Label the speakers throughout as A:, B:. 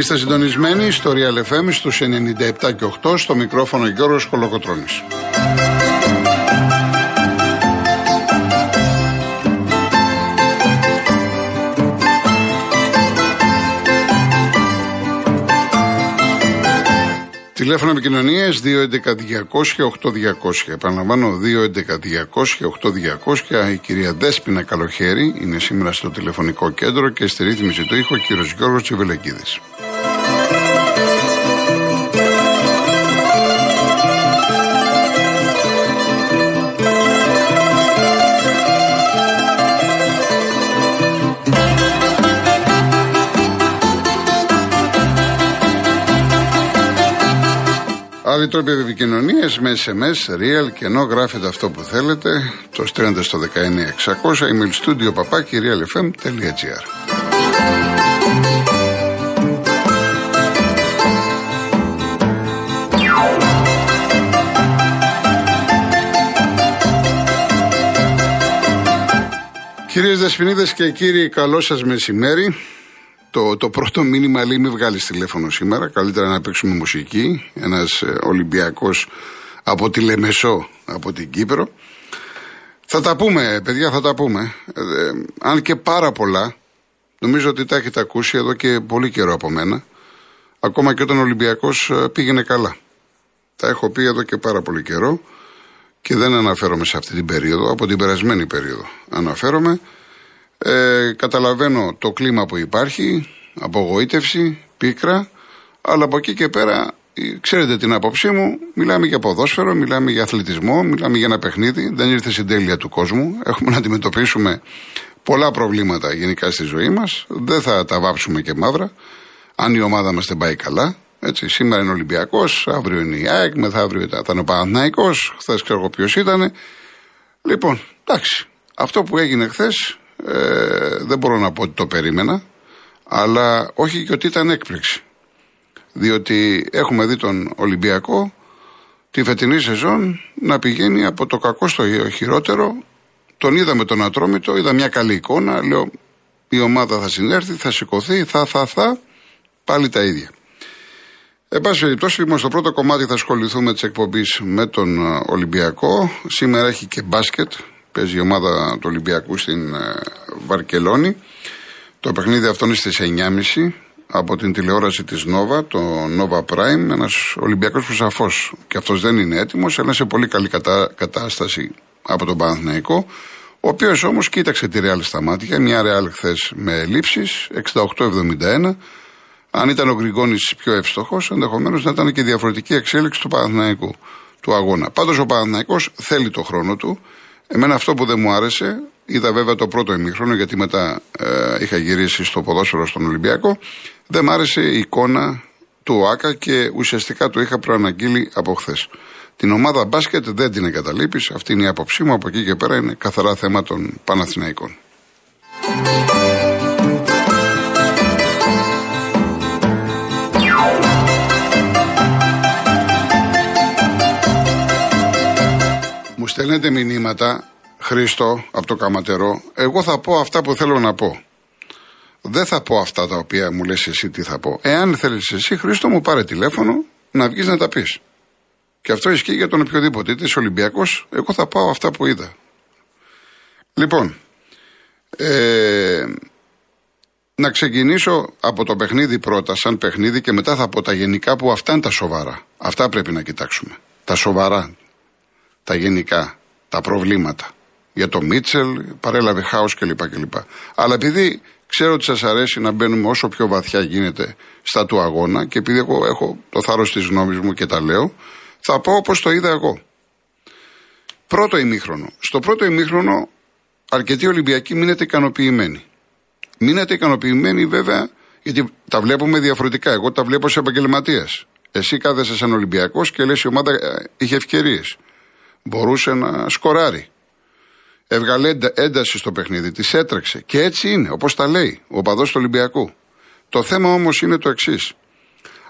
A: Είστε συντονισμένοι στο Real FM στους 97 και 8 στο μικρόφωνο Γιώργος Κολοκοτρώνης. Τηλέφωνο επικοινωνίας 211-200-8200. Επαναλαμβάνω 211-200-8200. Η κυρία Δέσπινα Καλοχέρη είναι σήμερα στο τηλεφωνικό κέντρο και στη ρύθμιση του ήχου ο κύριος Γιώργος Τσιβελεκίδης. Άλλοι τρόποι επικοινωνία με SMS, real και ενώ γράφετε αυτό που θέλετε, το στέλνετε στο 19600 email studio παπάκι realfm.gr. Κυρίες Δεσποινίδες και κύριοι, καλό σας μεσημέρι. Το, το πρώτο μήνυμα λέει: Μην βγάλεις τηλέφωνο σήμερα. Καλύτερα να παίξουμε μουσική. Ένας ε, Ολυμπιακός από τη Λεμεσό, από την Κύπρο. Θα τα πούμε, παιδιά, θα τα πούμε. Ε, ε, αν και πάρα πολλά, νομίζω ότι τα έχετε ακούσει εδώ και πολύ καιρό από μένα. Ακόμα και όταν ο Ολυμπιακός ε, πήγαινε καλά. Τα έχω πει εδώ και πάρα πολύ καιρό και δεν αναφέρομαι σε αυτή την περίοδο, από την περασμένη περίοδο. Αναφέρομαι ε, καταλαβαίνω το κλίμα που υπάρχει, απογοήτευση, πίκρα, αλλά από εκεί και πέρα, ξέρετε την άποψή μου, μιλάμε για ποδόσφαιρο, μιλάμε για αθλητισμό, μιλάμε για ένα παιχνίδι, δεν ήρθε στην τέλεια του κόσμου, έχουμε να αντιμετωπίσουμε πολλά προβλήματα γενικά στη ζωή μας, δεν θα τα βάψουμε και μαύρα, αν η ομάδα μας δεν πάει καλά, έτσι, σήμερα είναι Ολυμπιακός, αύριο είναι η ΑΕΚ, μεθαύριο ήταν ο Παναθναϊκό, χθες ξέρω εγώ ποιος ήταν. Λοιπόν, εντάξει, αυτό που έγινε χθες ε, δεν μπορώ να πω ότι το περίμενα, αλλά όχι και ότι ήταν έκπληξη. Διότι έχουμε δει τον Ολυμπιακό τη φετινή σεζόν να πηγαίνει από το κακό στο χειρότερο. Τον είδαμε τον Ατρόμητο, είδα μια καλή εικόνα. Λέω η ομάδα θα συνέρθει, θα σηκωθεί, θα, θα, θα. Πάλι τα ίδια. Εν πάση περιπτώσει, στο πρώτο κομμάτι θα ασχοληθούμε της εκπομπής με τον Ολυμπιακό. Σήμερα έχει και μπάσκετ. Παίζει η ομάδα του Ολυμπιακού στην ε, Βαρκελόνη. Το παιχνίδι αυτό είναι στις 9.30 από την τηλεόραση της Νόβα, το Nova Prime. Ένας Ολυμπιακός που σαφώς και αυτός δεν είναι έτοιμος, αλλά σε πολύ καλή κατάσταση από τον Παναθηναϊκό. Ο οποίος όμως κοίταξε τη Ρεάλ στα μάτια. Μια Ρεάλ χθες με λήψει, 68-71. Αν ήταν ο Γκριγόνη πιο εύστοχος, ενδεχομένως να ήταν και διαφορετική εξέλιξη του Παναθηναϊκού του αγώνα. Πάντως ο Παναθηναϊκός θέλει το χρόνο του. Εμένα αυτό που δεν μου άρεσε, είδα βέβαια το πρώτο ημίχρονο γιατί μετά ε, είχα γυρίσει στο ποδόσφαιρο στον Ολυμπιακό, δεν μου άρεσε η εικόνα του ΟΑΚΑ και ουσιαστικά το είχα προαναγγείλει από χθες. Την ομάδα μπάσκετ δεν την εγκαταλείπεις, αυτή είναι η άποψή μου, από εκεί και πέρα είναι καθαρά θέμα των Παναθηναϊκών. Στέλνετε μηνύματα, Χρήστο, από το Καματερό. Εγώ θα πω αυτά που θέλω να πω. Δεν θα πω αυτά τα οποία μου λες εσύ τι θα πω. Εάν θέλεις εσύ, Χρήστο, μου πάρε τηλέφωνο να βγεις να τα πεις. Και αυτό ισχύει για τον οποιοδήποτε. Είτε είσαι Ολυμπιακός, εγώ θα πάω αυτά που είδα. Λοιπόν, ε, να ξεκινήσω από το παιχνίδι πρώτα, σαν παιχνίδι, και μετά θα πω τα γενικά που αυτά είναι τα σοβαρά. Αυτά πρέπει να κοιτάξουμε. Τα σοβαρά τα γενικά, τα προβλήματα. Για το Μίτσελ, παρέλαβε χάος κλπ. κλπ. Αλλά επειδή ξέρω ότι σας αρέσει να μπαίνουμε όσο πιο βαθιά γίνεται στα του αγώνα και επειδή εγώ έχω το θάρρος της γνώμης μου και τα λέω, θα πω όπως το είδα εγώ. Πρώτο ημίχρονο. Στο πρώτο ημίχρονο, αρκετοί Ολυμπιακοί μείνετε ικανοποιημένοι. Μείνετε ικανοποιημένοι βέβαια, γιατί τα βλέπουμε διαφορετικά. Εγώ τα βλέπω σε επαγγελματίας. Εσύ κάθεσαι σαν Ολυμπιακός και λες η ομάδα ε, είχε ευκαιρίες μπορούσε να σκοράρει. Έβγαλε ένταση στο παιχνίδι, της έτρεξε. Και έτσι είναι, όπως τα λέει ο παδό του Ολυμπιακού. Το θέμα όμως είναι το εξής.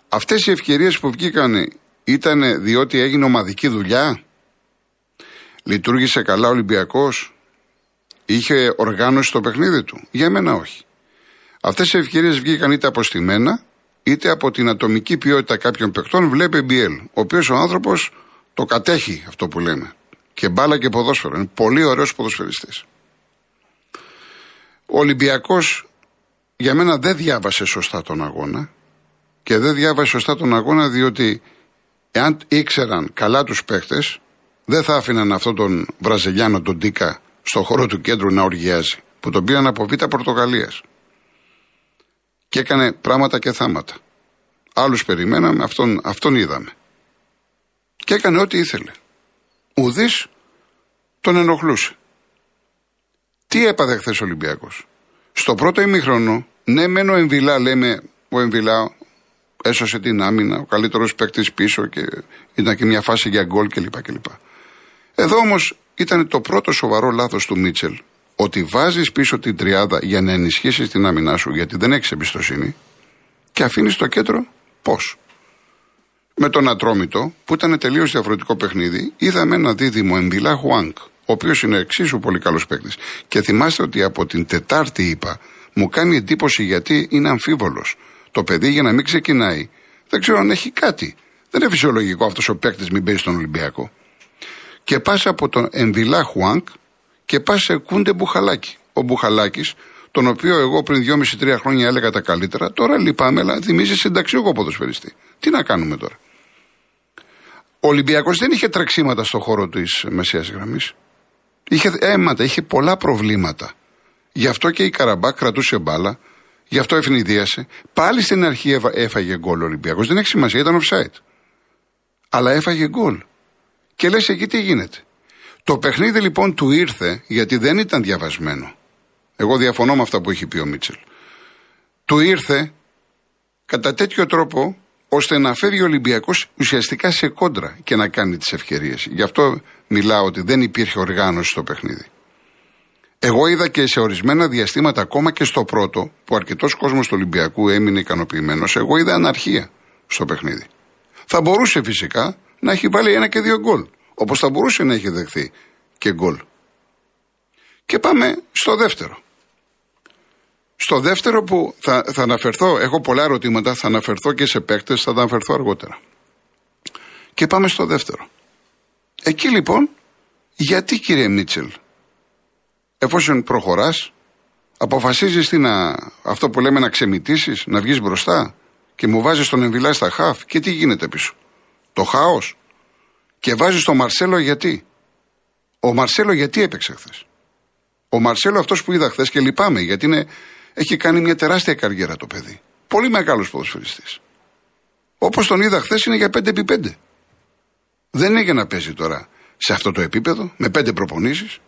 A: Αυτές οι ευκαιρίες που βγήκαν ήταν διότι έγινε ομαδική δουλειά; Λειτουργήσε καλά ο Ολυμπιακός; Είχε οργάνωση στο παιχνίδι του; Για μένα όχι. Αυτές οι ευκαιρίες βγήκαν είτε αποστημένα, είτε από την ατομική ποιότητα κάποιων παιχτών βλέπει BL. Ο οποίος ο άνθρωπος το κατέχει αυτό που λέμε. Και μπάλα και ποδόσφαιρο. Είναι πολύ ωραίος ποδοσφαιριστής. Ο Ολυμπιακός για μένα δεν διάβασε σωστά τον αγώνα και δεν διάβασε σωστά τον αγώνα διότι εάν ήξεραν καλά τους παίχτες δεν θα άφηναν αυτόν τον Βραζελιάνο τον Τίκα στο χώρο του κέντρου να οργιάζει που τον πήραν από Β' Πορτογαλίας και έκανε πράγματα και θάματα. Άλλους περιμέναμε, αυτόν, αυτόν είδαμε. Και έκανε ό,τι ήθελε. Ουδής τον ενοχλούσε. Τι έπαθε χθες ο Ολυμπιακός; Στο πρώτο ημίχρονο, ναι, μένω Εμβιλά, λέμε ο Εμβιλά έσωσε την άμυνα, ο καλύτερος παίκτης πίσω και ήταν και μια φάση για γκολ κλπ. κλπ. Εδώ όμως ήταν το πρώτο σοβαρό λάθος του Μίτσελ ότι βάζεις πίσω την τριάδα για να ενισχύσεις την άμυνά σου γιατί δεν έχεις εμπιστοσύνη και αφήνεις το κέντρο πώς; Με τον Ατρόμητο, που ήταν τελείως διαφορετικό παιχνίδι, είδαμε ένα δίδυμο Εμβιλά Χουάνκ, ο οποίος είναι εξίσου πολύ καλός παίκτης. Και θυμάστε ότι από την Τετάρτη είπα, μου κάνει εντύπωση γιατί είναι αμφίβολος. Το παιδί για να μην ξεκινάει, δεν ξέρω αν έχει κάτι. Δεν είναι φυσιολογικό αυτός ο παίκτης μην παίζει στον Ολυμπιακό. Και πας από τον Εμβιλά Χουάνκ και πας σε Κούντε Μπουχαλάκη. Ο Μπουχαλάκης, τον οποίο εγώ πριν 2,5-3 χρόνια έλεγα τα καλύτερα, τώρα λυπάμαι, αλλά θυμίζει συνταξιούχο ποδοσφαιριστή. Τι να κάνουμε τώρα. Ο Ολυμπιακός δεν είχε τρεξίματα στο χώρο της μεσαίας γραμμής. Είχε αίματα, είχε πολλά προβλήματα. Γι' αυτό και η Καραμπά κρατούσε μπάλα, γι' αυτό ευνηδίασε. Πάλι στην αρχή έφαγε γκολ ο Ολυμπιακός. Δεν έχει σημασία, ήταν offside. Αλλά έφαγε γκολ. Και λες εκεί τι γίνεται. Το παιχνίδι λοιπόν του ήρθε γιατί δεν ήταν διαβασμένο. Εγώ διαφωνώ με αυτά που έχει πει ο Μίτσελ. Του ήρθε κατά τέτοιο τρόπο ώστε να φέρει ο Ολυμπιακός ουσιαστικά σε κόντρα και να κάνει τις ευκαιρίες. Γι' αυτό μιλάω ότι δεν υπήρχε οργάνωση στο παιχνίδι. Εγώ είδα και σε ορισμένα διαστήματα, ακόμα και στο πρώτο, που αρκετός κόσμος του Ολυμπιακού έμεινε ικανοποιημένος, εγώ είδα αναρχία στο παιχνίδι. Θα μπορούσε φυσικά να έχει βάλει ένα και δύο γκολ. Όπως θα μπορούσε να έχει δεχθεί και γκολ. Και πάμε στο δεύτερο. Στο δεύτερο που θα, θα αναφερθώ, έχω πολλά ερωτήματα, θα αναφερθώ και σε παίκτες, θα τα αναφερθώ αργότερα. Και πάμε στο δεύτερο. Εκεί λοιπόν, γιατί κύριε Μίτσελ, εφόσον προχωράς, αποφασίζεις να, αυτό που λέμε να ξεμητήσεις, να βγεις μπροστά και μου βάζεις τον εμβυλά στα χαφ και τι γίνεται πίσω; Το χάος. Και βάζεις τον Μαρσέλο γιατί; Ο Μαρσέλο γιατί έπαιξε χθες; Ο Μαρσέλο αυτός που είδα χθες και λυπάμαι γιατί είναι έχει κάνει μια τεράστια καριέρα το παιδί. Πολύ μεγάλος ποδοσφαιριστής. Όπως τον είδα χθες είναι για 5x5. Δεν είναι για να παίζει τώρα σε αυτό το επίπεδο, με πέντε προπονήσεις.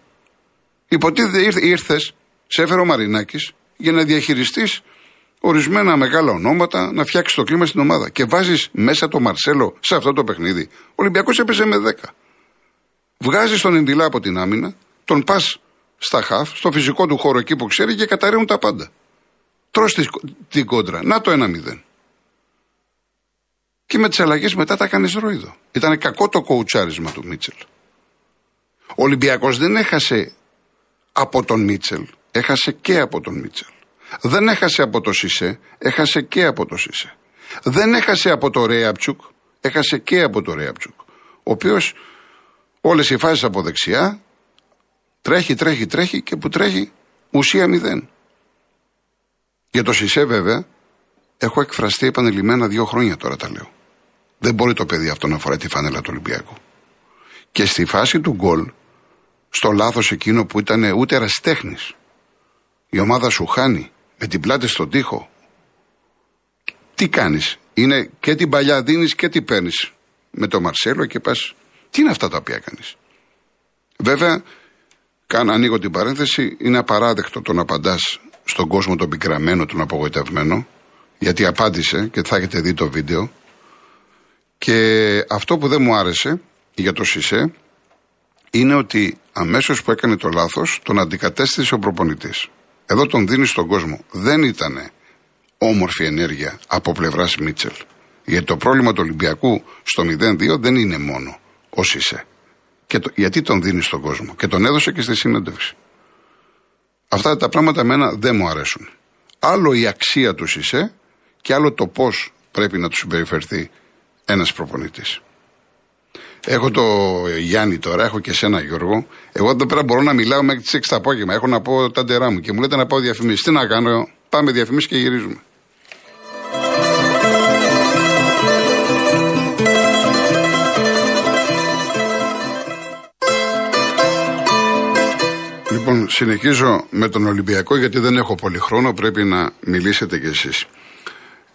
A: Υποτίθεται ήρθε, σε έφερε ο Μαρινάκης για να διαχειριστείς ορισμένα μεγάλα ονόματα, να φτιάξεις το κλίμα στην ομάδα. Και βάζεις μέσα το Μαρσέλο σε αυτό το παιχνίδι. Ο Ολυμπιακός έπαιζε με 10. Βγάζεις τον Ιντιλά από την άμυνα, τον πας στα χαφ, στο φυσικό του χώρο εκεί που ξέρει και καταραίουν τα πάντα. Τρώ την κόντρα. Να το 1-0. Και με τις αλλαγές μετά τα κάνεις ρόιδο. Ήταν κακό το κοουτσάρισμα του Μίτσελ. Ο Ολυμπιακός δεν έχασε από τον Μίτσελ, έχασε και από τον Μίτσελ. Δεν έχασε από το Σισε, έχασε και από το Σισε. Δεν έχασε από το Ρέαπτσουκ, έχασε και από το Ρέαπτσουκ. Ο οποίος όλες οι φάσεις από δεξιά τρέχει, τρέχει, τρέχει και που τρέχει ουσία μηδέν. Για το Σισε βέβαια έχω εκφραστεί επανειλημμένα δύο χρόνια τώρα τα λέω. Δεν μπορεί το παιδί αυτό να φοράει τη φανέλα του Ολυμπιακού. Και στη φάση του γκολ, στο λάθος εκείνο που ήταν ούτε αραστέχνης, η ομάδα σου χάνει με την πλάτη στον τοίχο. Τι κάνεις, είναι και την παλιά δίνεις και τι παίρνεις με το Μαρσέλο και πας, τι είναι αυτά τα οποία κάνεις; Βέβαια, κάνω ανοίγω την παρένθεση, είναι απαράδεκτο το να απαντάς στον κόσμο τον πικραμένο, τον απογοητευμένο, γιατί απάντησε και θα έχετε δει το βίντεο. Και αυτό που δεν μου άρεσε για το ΣΥΣΕ είναι ότι αμέσως που έκανε το λάθος τον αντικατέστησε ο προπονητής. Εδώ τον δίνει στον κόσμο. Δεν ήταν όμορφη ενέργεια από πλευράς Μίτσελ. Γιατί το πρόβλημα του Ολυμπιακού στο 0-2 δεν είναι μόνο ο ΣΥΣΕ. Και το, γιατί τον δίνεις στον κόσμο; Και τον έδωσε και στη συνέντευξη. Αυτά τα πράγματα εμένα δεν μου αρέσουν. Άλλο η αξία τους ΣΥΣΕ και άλλο το πώς πρέπει να τους συμπεριφερθεί ένας προπονητής. Έχω το Γιάννη τώρα, έχω και σένα Γιώργο. Εγώ εδώ πέρα μπορώ να μιλάω μέχρι τις 6 το απόγευμα. Έχω να πω τα ντερά μου και μου λέτε να πάω διαφημίσεις. Τι να κάνω, πάμε διαφημίσεις και γυρίζουμε. Συνεχίζω με τον Ολυμπιακό γιατί δεν έχω πολύ χρόνο, πρέπει να μιλήσετε κι εσείς.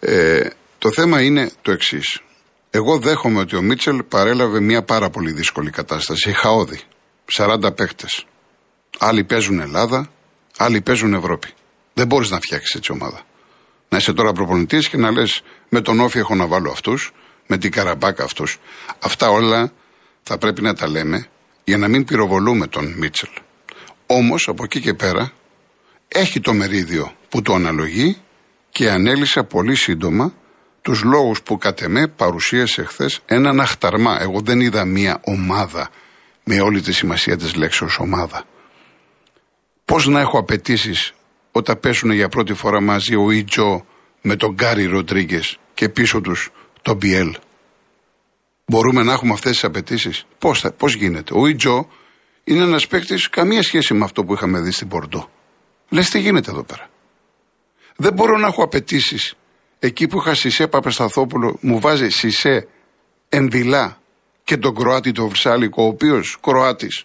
A: Ε, το θέμα είναι το εξής. Εγώ δέχομαι ότι ο Μίτσελ παρέλαβε μια πάρα πολύ δύσκολη κατάσταση, χαόδη. 40 παίχτε. Άλλοι παίζουν Ελλάδα, άλλοι παίζουν Ευρώπη. Δεν μπορείς να φτιάξεις έτσι ομάδα. Να είσαι τώρα προπονητής και να λες: Με τον Όφη έχω να βάλω αυτούς, με την Καραμπάκα αυτούς. Αυτά όλα θα πρέπει να τα λέμε για να μην πυροβολούμε τον Μίτσελ. Όμως από εκεί και πέρα έχει το μερίδιο που το αναλογεί και ανέλησε πολύ σύντομα τους λόγους που κατ' εμέ παρουσίασε χθες έναν αχταρμά. Εγώ δεν είδα μία ομάδα με όλη τη σημασία της λέξεω ομάδα. Πώς να έχω απαιτήσεις όταν πέσουν για πρώτη φορά μαζί ο Ιτζο με τον Γκάρι Ροντρίγκες και πίσω τους τον Μπιέλ; Μπορούμε να έχουμε αυτές τις απαιτήσεις; Πώς πώς γίνεται; Ο Ιτζο είναι ένας παίκτης καμία σχέση με αυτό που είχαμε δει στην Πορντό. Λες τι γίνεται εδώ πέρα. Δεν μπορώ να έχω απαιτήσεις. Εκεί που είχα Σισέ Παπεσταθόπουλο, μου βάζει Σισέ Ενδυλά και τον Κροάτι το Βρυσάλικο, ο οποίος Κροάτης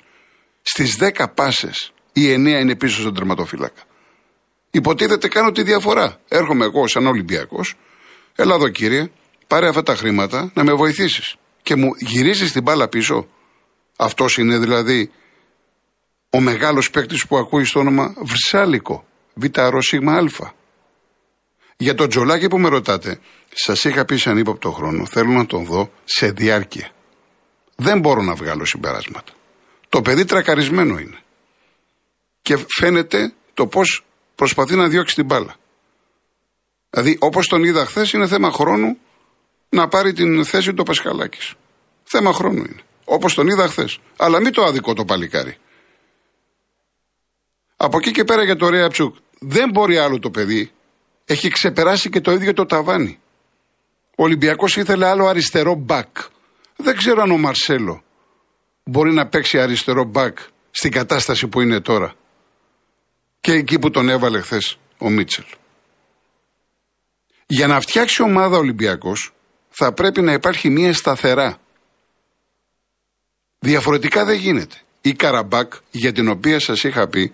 A: στις 10 πάσες η 9 είναι πίσω στον τερματοφύλακα. Υποτίθεται κάνω τη διαφορά. Έρχομαι εγώ σαν Ολυμπιακός, έλα εδώ κύριε, πάρε αυτά τα χρήματα να με βοηθήσεις. Και μου γυρίζεις την μπάλα πίσω. Αυτός είναι δηλαδή ο μεγάλος παίκτης που ακούει στο όνομα Βρυσάλικο, Β' Α. Για τον Τζολάκη που με ρωτάτε, σας είχα πει σαν ύποπτο χρόνο, θέλω να τον δω σε διάρκεια. Δεν μπορώ να βγάλω συμπεράσματα. Το παιδί τρακαρισμένο είναι. Και φαίνεται το πώς προσπαθεί να διώξει την μπάλα. Δηλαδή, όπως τον είδα χθες, είναι θέμα χρόνου να πάρει την θέση του Πασχαλάκης. Θέμα χρόνου είναι. Όπως τον είδα χθες. Αλλά μην το άδικο το παλικάρι. Από εκεί και πέρα για το Ρέαψουκ. Δεν μπορεί άλλο το παιδί έχει ξεπεράσει και το ίδιο το ταβάνι. Ο Ολυμπιακός ήθελε άλλο αριστερό μπακ. Δεν ξέρω αν ο Μαρσέλο μπορεί να παίξει αριστερό μπακ στην κατάσταση που είναι τώρα. Και εκεί που τον έβαλε χθες ο Μίτσελ. Για να φτιάξει ομάδα Ολυμπιακός θα πρέπει να υπάρχει μια σταθερά. Διαφορετικά δεν γίνεται. Η Καραμπάκ για την οποία σας είχα πει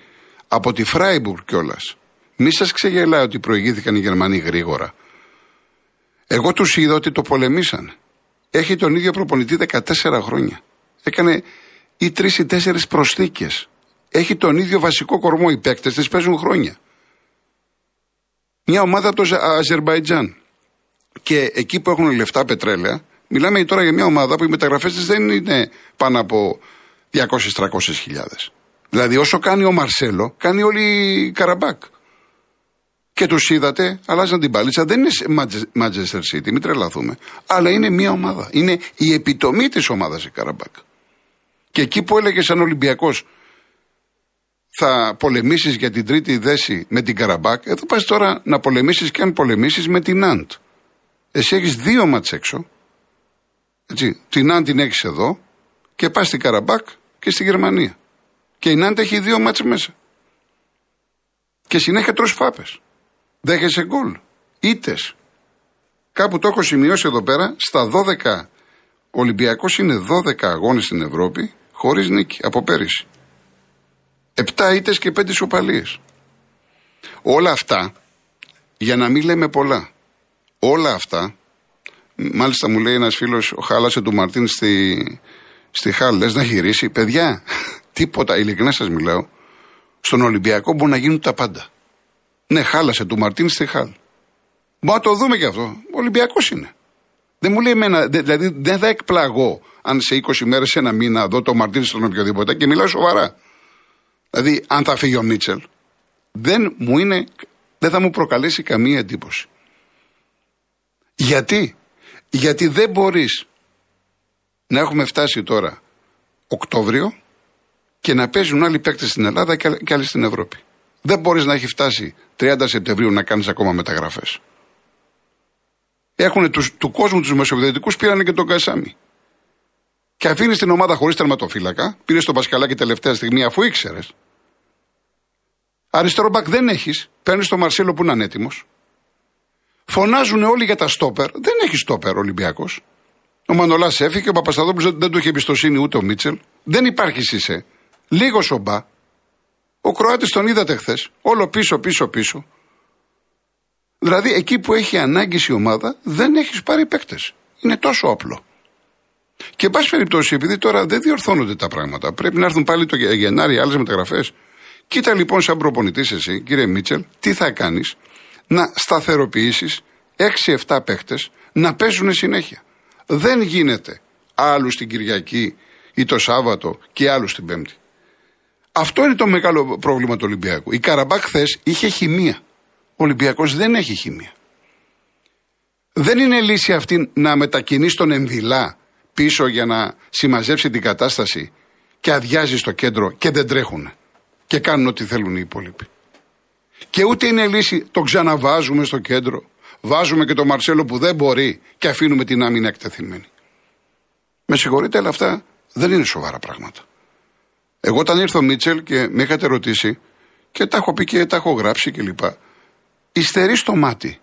A: από τη Φράιμπουργκ κιόλας μη σας ξεγελάει ότι προηγήθηκαν οι Γερμανοί γρήγορα. Εγώ τους είδα ότι το πολεμήσαν. Έχει τον ίδιο προπονητή 14 χρόνια. Έκανε ή τρεις ή τέσσερις προσθήκες. Έχει τον ίδιο βασικό κορμό. Οι παίκτες της παίζουν χρόνια. Μια ομάδα από το Αζερβαϊτζάν. Και εκεί που έχουν λεφτά πετρέλαια, μιλάμε τώρα για μια ομάδα που οι μεταγραφές της δεν είναι πάνω από 200-300 χιλιάδες. Δηλαδή όσο κάνει ο Μαρσέλο, κάνει όλη η Καραμπάκ και τους είδατε, αλλάζαν την παλίτσα. Δεν είναι Manchester City, μην τρελαθούμε. Αλλά είναι μια ομάδα. Είναι η επιτομή της ομάδας η Καραμπάκ. Και εκεί που έλεγε σαν Ολυμπιακός, θα πολεμήσεις για την τρίτη θέση με την Καραμπάκ, εδώ πας τώρα να πολεμήσεις και αν πολεμήσεις με τη Ναντ. Εσύ έχεις δύο μάτς έξω. Έτσι, την Ναντ την έχεις εδώ και πας στην Καραμπάκ και στη Γερμανία. Και η Ναντ έχει δύο μάτς μέσα. Και συνέχεια τρως φάπες. Δέχεσαι γκολ. Ήτες. Κάπου το έχω σημειώσει εδώ πέρα. Στα 12 Ολυμπιακός είναι 12 αγώνες στην Ευρώπη χωρίς νίκη από πέρυσι. 7 ήττε και 5 ισοπαλίε. Όλα αυτά, για να μην λέμε πολλά, όλα αυτά, μάλιστα μου λέει ένας φίλος, χάλασε του Μαρτίν στη, στη Χάλ, να γυρίσει. Παιδιά, τίποτα, ειλικρινά σας μιλάω, στον Ολυμπιακό μπορεί να γίνουν τα πάντα. Ναι, χάλασε του Μαρτίν στη Χάλ. Μπορεί να το δούμε και αυτό. Ολυμπιακός είναι. Δεν μου λέει εμένα, δηλαδή δεν θα εκπλαγώ αν σε 20 μέρες, ένα μήνα δω το Μαρτίν στον οποιοδήποτε και μιλάω σοβαρά. Δηλαδή, αν θα φύγει ο Μίτσελ, δεν μου είναι, δεν θα μου προκαλέσει καμία εντύπωση. Γιατί, γιατί δεν μπορείς να έχουμε φτάσει τώρα Οκτώβριο και να παίζουν άλλοι παίκτες στην Ελλάδα και άλλοι στην Ευρώπη. Δεν μπορείς να έχει φτάσει 30 Σεπτεμβρίου να κάνεις ακόμα μεταγραφές. Έχουν τους, του κόσμου τους μεσοβιδετικού πήραν και τον Κασάμι. Και αφήνεις την ομάδα χωρίς τερματοφύλακα. Πήρες τον Πασκαλάκη τελευταία στιγμή αφού ήξερες. Αριστερό μπακ δεν έχεις. Παίρνεις τον Μαρσέλο που είναι έτοιμος. Φωνάζουν όλοι για τα στόπερ. Δεν έχει στόπερ ο Ολυμπιακός. Ο Μανολάς έφυγε, ο Παπασταδόπουλος δεν, δεν του είχε εμπιστοσύνη ούτε ο Μίτσελ. Δεν υπάρχει Σισε. Λίγο σομπά. Ο Κροάτης τον είδατε χθες. Όλο πίσω, πίσω, πίσω. Δηλαδή εκεί που έχει ανάγκη η ομάδα δεν έχεις πάρει παίκτες. Είναι τόσο απλό. Και εν πάση περιπτώσει, επειδή τώρα δεν διορθώνονται τα πράγματα, πρέπει να έρθουν πάλι το Γενάρη άλλες μεταγραφές. Κοίτα λοιπόν, σαν προπονητής, εσύ, κύριε Μίτσελ, τι θα κάνεις να σταθεροποιήσεις 6-7 παίχτε να παίζουν συνέχεια. Δεν γίνεται άλλους την Κυριακή ή το Σάββατο και άλλους την Πέμπτη. Αυτό είναι το μεγάλο πρόβλημα του Ολυμπιακού. Η Καραμπάκ χθες είχε χημεία. Ο Ολυμπιακός δεν έχει χημεία. Δεν είναι λύση αυτή να μετακινεί τον Ενδυλά πίσω για να συμμαζέψει την κατάσταση και αδειάζει στο κέντρο και δεν τρέχουν και κάνουν ό,τι θέλουν οι υπόλοιποι. Και ούτε είναι λύση το ξαναβάζουμε στο κέντρο. Βάζουμε και τον Μαρσέλο που δεν μπορεί και αφήνουμε την άμυνα εκτεθειμένη. Με συγχωρείτε, αλλά αυτά δεν είναι σοβαρά πράγματα. Εγώ όταν ήρθε ο Μίτσελ και με είχατε ρωτήσει και τα έχω πει και τα έχω γράψει κλπ. Ιστερεί στο μάτι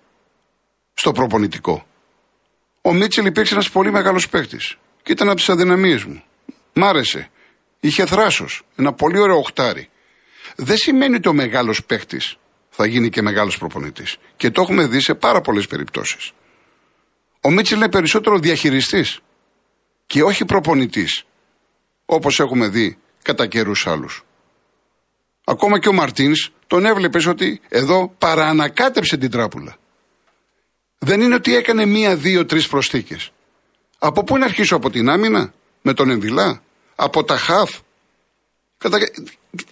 A: στο προπονητικό. Ο Μίτσελ υπήρξε ένας πολύ μεγάλος παίκτης και ήταν από τις αδυναμίες μου. Μ' άρεσε. Είχε θράσος. Ένα πολύ ωραίο οχτάρι. Δεν σημαίνει ότι ο μεγάλος παίκτης θα γίνει και μεγάλος προπονητής. Και το έχουμε δει σε πάρα πολλές περιπτώσεις. Ο Μίτσελ είναι περισσότερο διαχειριστής και όχι προπονητής. Όπως έχουμε δει κατά καιρούς άλλους. Ακόμα και ο Μαρτίνς τον έβλεπες ότι εδώ παραανακάτεψε την τράπουλα. Δεν είναι ότι έκανε μία, δύο, τρεις προσθήκες. Από πού να αρχίσω, από την άμυνα, με τον Ενδυλά, από τα χαφ. Κατα...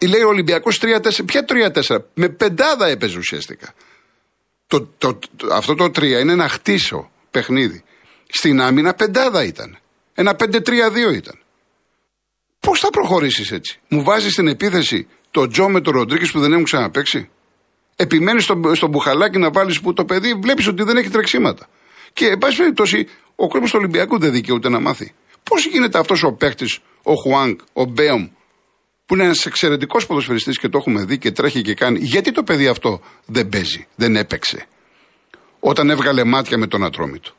A: Λέει ο Ολυμπιακός 3-4. Ποια 3-4, με πεντάδα έπαιζε ουσιαστικά. Το, το, αυτό το 3 είναι ένα χτίσο παιχνίδι. Στην άμυνα πεντάδα ήταν. Ένα 5-3-2 ήταν. Πώς θα προχωρήσεις έτσι; Μου βάζεις στην επίθεση το Τζο με τον Ροντρίκη που δεν έχουν ξαναπέξει. Επιμένεις στο, στο μπουχαλάκι να βάλεις που το παιδί βλέπεις ότι δεν έχει τρεξίματα. Και εν πάση περιπτώσει, ο κόσμος του Ολυμπιακού δεν δικαιούται να μάθει. Πώς γίνεται αυτός ο παίχτη, ο Χουάνκ, ο Μπέομ, που είναι ένας εξαιρετικός ποδοσφαιριστής και το έχουμε δει και τρέχει και κάνει, γιατί το παιδί αυτό δεν παίζει, δεν έπαιξε. Όταν έβγαλε μάτια με τον ατρόμητο;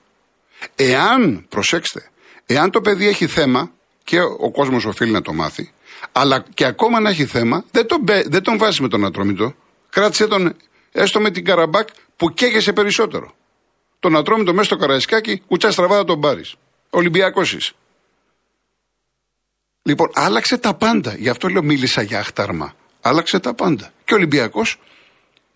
A: Εάν, προσέξτε, εάν το παιδί έχει θέμα, και ο κόσμος οφείλει να το μάθει, αλλά και ακόμα να έχει θέμα, δεν τον, δεν τον βάζει με τον ατρόμητο. Κράτησε τον έστω με την Καραμπάκ που καίγεσαι περισσότερο. Τον ατρόμητο μέσα στο καραϊσκάκι, κουτσά στραβά τον πάρεις. Ολυμπιακός είσαι. Λοιπόν, άλλαξε τα πάντα. Γι' αυτό λέω μίλησα για αχτάρμα. Άλλαξε τα πάντα. Και ο Ολυμπιακός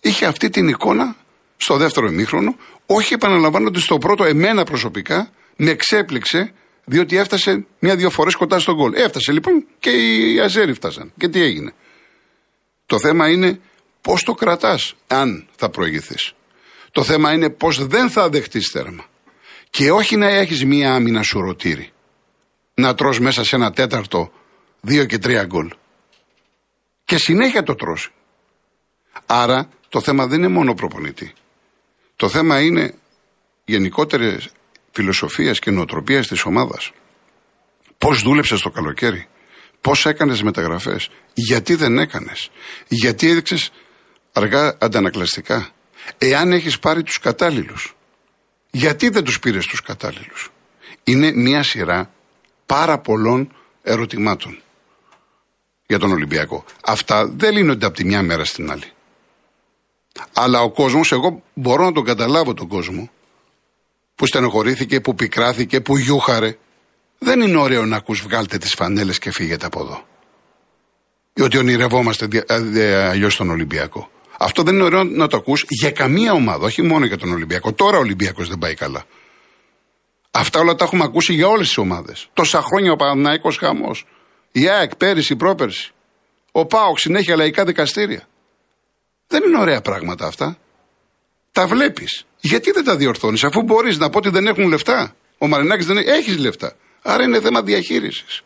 A: είχε αυτή την εικόνα στο δεύτερο ημίχρονο, όχι επαναλαμβάνοντα στο πρώτο, εμένα προσωπικά, με εξέπληξε διότι έφτασε μια-δύο φορές κοντά στον γκολ. Έφτασε λοιπόν και οι Αζέρι φτάσαν. Και τι έγινε; Το θέμα είναι πώς το κρατάς, αν θα προηγηθείς. Το θέμα είναι πώς δεν θα δεχτείς τέρμα. Και όχι να έχεις μία άμυνα σουρωτήρι. Να τρως μέσα σε ένα τέταρτο δύο και τρία γκολ. Και συνέχεια το τρώσει. Άρα το θέμα δεν είναι μόνο προπονητή. Το θέμα είναι γενικότερες φιλοσοφίας και νοοτροπίας της ομάδας. Πώς δούλεψες το καλοκαίρι, πώς έκανες μεταγραφές, γιατί δεν έκανες, γιατί έδειξες αργά αντανακλαστικά, εάν έχεις πάρει τους κατάλληλους. Γιατί δεν τους πήρες τους κατάλληλους. Είναι μια σειρά πάρα πολλών ερωτημάτων για τον Ολυμπιακό. Αυτά δεν λύνονται από τη μια μέρα στην άλλη. Αλλά ο κόσμος, εγώ μπορώ να τον καταλάβω τον κόσμο, που στενοχωρήθηκε, που πικράθηκε, που γιούχαρε. Δεν είναι ωραίο να ακούς βγάλτε τις φανέλες και φύγετε από εδώ. Ή ότι ονειρευόμαστε αλλιώς τον Ολυμπιακό. Αυτό δεν είναι ωραίο να το ακούς για καμία ομάδα, όχι μόνο για τον Ολυμπιακό. Τώρα ο Ολυμπιακός δεν πάει καλά. Αυτά όλα τα έχουμε ακούσει για όλες τις ομάδες. Τόσα χρόνια ο Παναναϊκός χαμός. Η ΑΕΚ πέρυσι, πρόπερσι. Ο ΠΑΟΚ συνέχεια λαϊκά δικαστήρια. Δεν είναι ωραία πράγματα αυτά. Τα βλέπεις. Γιατί δεν τα διορθώνεις, αφού μπορείς να πω ότι δεν έχουν λεφτά. Ο Μαρινάκης δεν έχει, έχεις λεφτά. Άρα είναι θέμα διαχείρισης.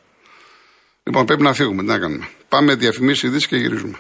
A: Λοιπόν, πρέπει να φύγουμε. Τι να κάνουμε. Πάμε διαφημίσεις ειδήσεις και γυρίζουμε.